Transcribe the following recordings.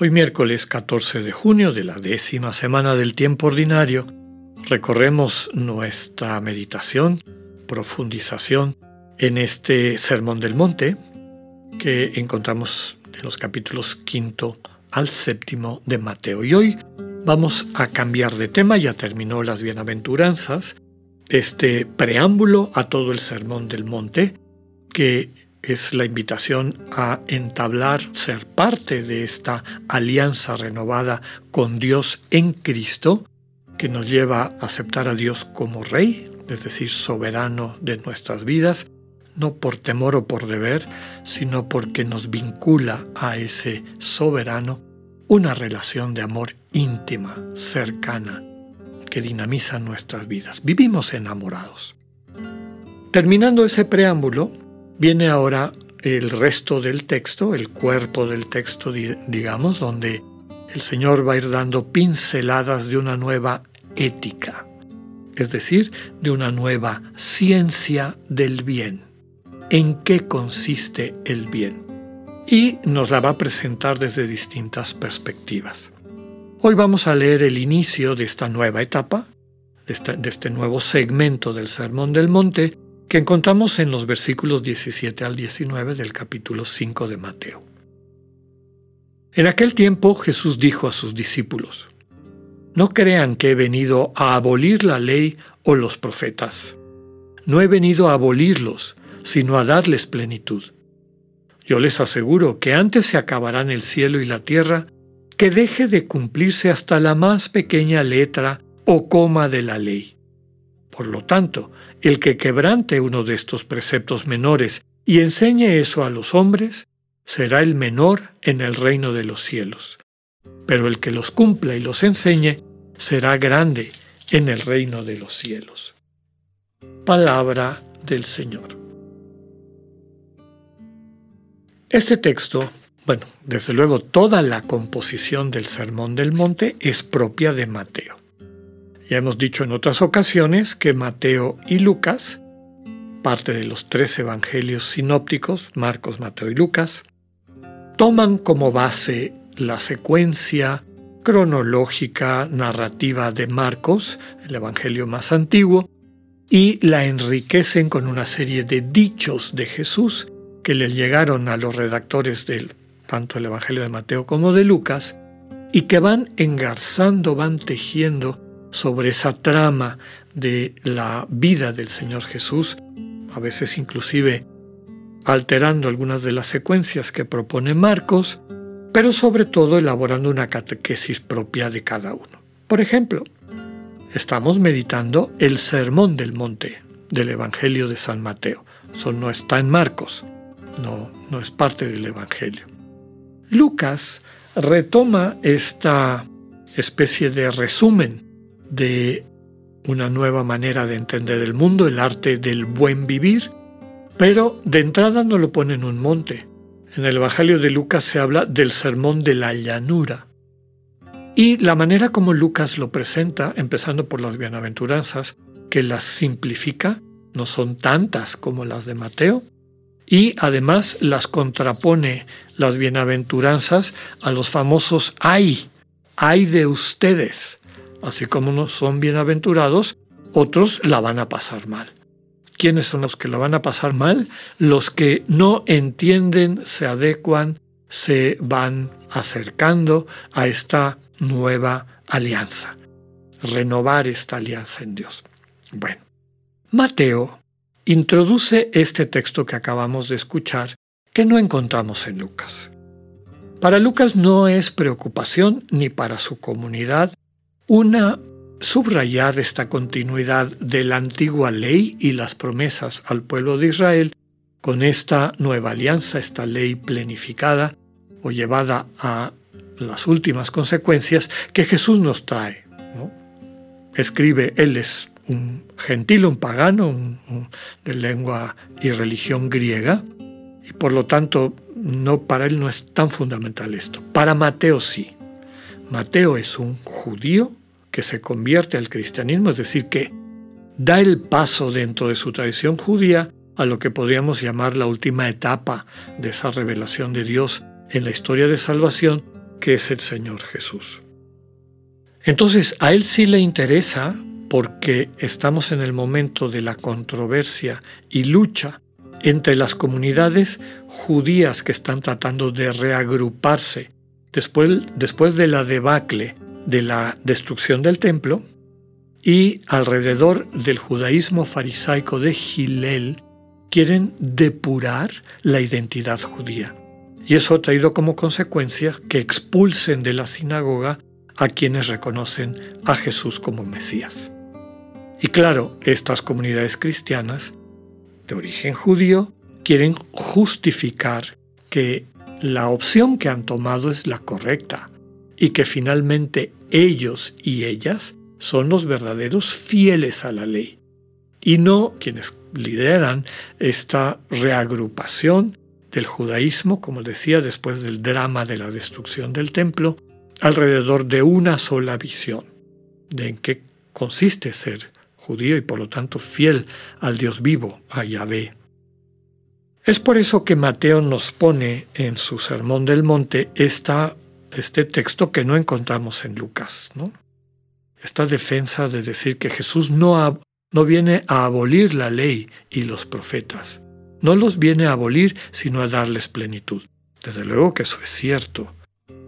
Hoy miércoles 14 de junio de la décima semana del tiempo ordinario, recorremos nuestra meditación, profundización en este Sermón del Monte que encontramos en los capítulos quinto al séptimo de Mateo. Y hoy vamos a cambiar de tema, ya terminó las bienaventuranzas, este preámbulo a todo el Sermón del Monte, que es la invitación a entablar, ser parte de esta alianza renovada con Dios en Cristo, que nos lleva a aceptar a Dios como Rey, es decir, soberano de nuestras vidas, no por temor o por deber, sino porque nos vincula a ese soberano una relación de amor íntima, cercana, que dinamizan nuestras vidas. Vivimos enamorados. Terminando ese preámbulo, viene ahora el resto del texto, el cuerpo del texto, digamos, donde el Señor va a ir dando pinceladas de una nueva ética, es decir, de una nueva ciencia del bien. ¿En qué consiste el bien? Y nos la va a presentar desde distintas perspectivas. Hoy vamos a leer el inicio de esta nueva etapa, de este, nuevo segmento del Sermón del Monte, que encontramos en los versículos 17 al 19 del capítulo 5 de Mateo. En aquel tiempo Jesús dijo a sus discípulos, No crean que he venido a abolir la ley o los profetas. No he venido a abolirlos, sino a darles plenitud. Yo les aseguro que antes se acabarán el cielo y la tierra que deje de cumplirse hasta la más pequeña letra o coma de la ley. Por lo tanto, el que quebrante uno de estos preceptos menores y enseñe eso a los hombres, será el menor en el reino de los cielos. Pero el que los cumpla y los enseñe, será grande en el reino de los cielos. Palabra del Señor. Este texto bueno, desde luego toda la composición del Sermón del Monte es propia de Mateo. Ya hemos dicho en otras ocasiones que Mateo y Lucas, parte de los tres evangelios sinópticos, Marcos, Mateo y Lucas, toman como base la secuencia cronológica narrativa de Marcos, el evangelio más antiguo, y la enriquecen con una serie de dichos de Jesús que le llegaron a los redactores del tanto el Evangelio de Mateo como de Lucas, y que van engarzando, van tejiendo sobre esa trama de la vida del Señor Jesús, a veces inclusive alterando algunas de las secuencias que propone Marcos, pero sobre todo elaborando una catequesis propia de cada uno. Por ejemplo, estamos meditando el Sermón del Monte del Evangelio de San Mateo. Eso no está en Marcos, no, no es parte del Evangelio. Lucas retoma esta especie de resumen de una nueva manera de entender el mundo, el arte del buen vivir, pero de entrada no lo pone en un monte. En el Evangelio de Lucas se habla del sermón de la llanura. Y la manera como Lucas lo presenta, empezando por las bienaventuranzas, que las simplifica, no son tantas como las de Mateo, y además las contrapone las bienaventuranzas a los famosos ay, ay de ustedes. Así como no son bienaventurados, otros la van a pasar mal. ¿Quiénes son los que la van a pasar mal? Los que no entienden, se adecuan, se van acercando a esta nueva alianza, renovar esta alianza en Dios. Bueno, Mateo introduce este texto que acabamos de escuchar que no encontramos en Lucas. Para Lucas no es preocupación ni para su comunidad una subrayar esta continuidad de la antigua ley y las promesas al pueblo de Israel con esta nueva alianza, esta ley planificada o llevada a las últimas consecuencias que Jesús nos trae. Escribe, él es un gentil, un pagano de lengua y religión griega, y por lo tanto no para él no es tan fundamental esto. Para Mateo sí. Mateo es un judío que se convierte al cristianismo, es decir, que da el paso dentro de su tradición judía a lo que podríamos llamar la última etapa de esa revelación de Dios en la historia de salvación, que es el Señor Jesús. Entonces, a él sí le interesa porque estamos en el momento de la controversia y lucha entre las comunidades judías que están tratando de reagruparse después, después de la debacle de la destrucción del templo y alrededor del judaísmo farisaico de Gilel quieren depurar la identidad judía. Y eso ha traído como consecuencia que expulsen de la sinagoga a quienes reconocen a Jesús como Mesías. Y claro, estas comunidades cristianas de origen judío quieren justificar que la opción que han tomado es la correcta y que finalmente ellos y ellas son los verdaderos fieles a la ley y no quienes lideran esta reagrupación del judaísmo, como decía, después del drama de la destrucción del templo, alrededor de una sola visión de en qué consiste ser judío y por lo tanto fiel al Dios vivo, a Yahvé. Es por eso que Mateo nos pone en su Sermón del Monte esta, este texto que no encontramos en Lucas. ¿no? Esta defensa de decir que Jesús no, no viene a abolir la ley y los profetas. No los viene a abolir, sino a darles plenitud. Desde luego que eso es cierto.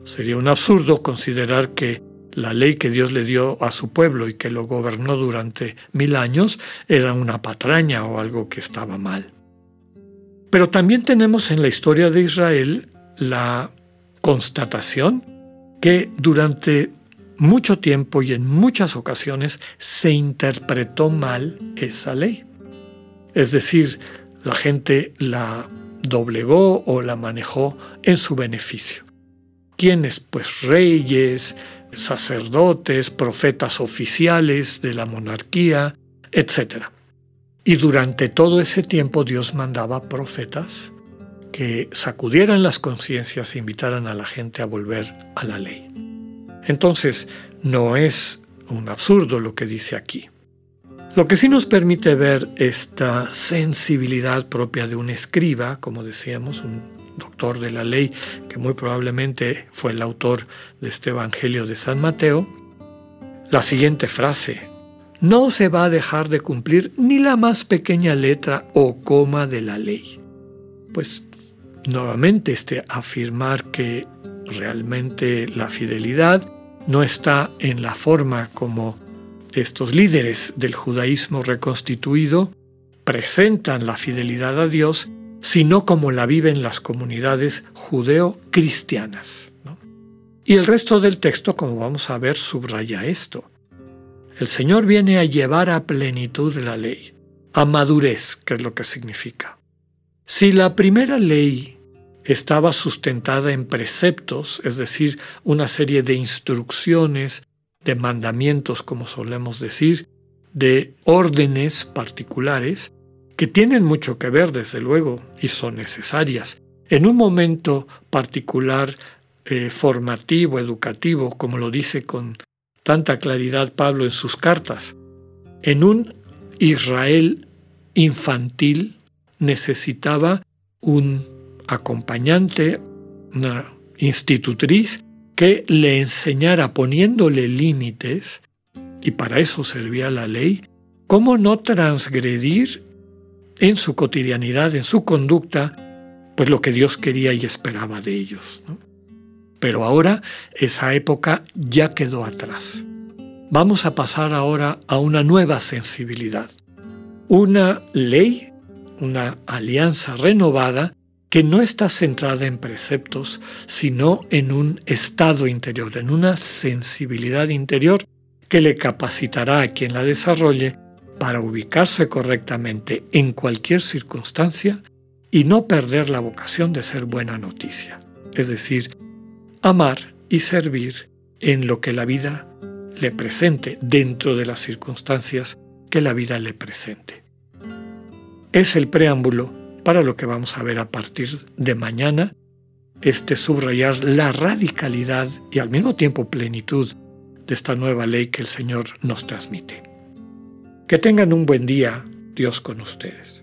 Sería un absurdo considerar que la ley que Dios le dio a su pueblo y que lo gobernó durante mil años era una patraña o algo que estaba mal. Pero también tenemos en la historia de Israel la constatación que durante mucho tiempo y en muchas ocasiones se interpretó mal esa ley. Es decir, la gente la doblegó o la manejó en su beneficio. ¿Quiénes? Pues reyes, sacerdotes, profetas oficiales de la monarquía, etc. Y durante todo ese tiempo Dios mandaba profetas que sacudieran las conciencias e invitaran a la gente a volver a la ley. Entonces, no es un absurdo lo que dice aquí. Lo que sí nos permite ver esta sensibilidad propia de un escriba, como decíamos, un doctor de la ley, que muy probablemente fue el autor de este Evangelio de San Mateo, la siguiente frase, no se va a dejar de cumplir ni la más pequeña letra o coma de la ley. Pues nuevamente este afirmar que realmente la fidelidad no está en la forma como estos líderes del judaísmo reconstituido presentan la fidelidad a Dios, sino como la viven las comunidades judeo-cristianas. Y el resto del texto, como vamos a ver, subraya esto. El Señor viene a llevar a plenitud la ley, a madurez, que es lo que significa. Si la primera ley estaba sustentada en preceptos, es decir, una serie de instrucciones, de mandamientos, como solemos decir, de órdenes particulares, que tienen mucho que ver, desde luego, y son necesarias. En un momento particular, eh, formativo, educativo, como lo dice con tanta claridad Pablo en sus cartas, en un Israel infantil necesitaba un acompañante, una institutriz, que le enseñara poniéndole límites, y para eso servía la ley, cómo no transgredir en su cotidianidad, en su conducta, pues lo que Dios quería y esperaba de ellos. Pero ahora esa época ya quedó atrás. Vamos a pasar ahora a una nueva sensibilidad, una ley, una alianza renovada que no está centrada en preceptos, sino en un estado interior, en una sensibilidad interior que le capacitará a quien la desarrolle para ubicarse correctamente en cualquier circunstancia y no perder la vocación de ser buena noticia, es decir, amar y servir en lo que la vida le presente, dentro de las circunstancias que la vida le presente. Es el preámbulo para lo que vamos a ver a partir de mañana, este subrayar la radicalidad y al mismo tiempo plenitud de esta nueva ley que el Señor nos transmite. Que tengan un buen día, Dios con ustedes.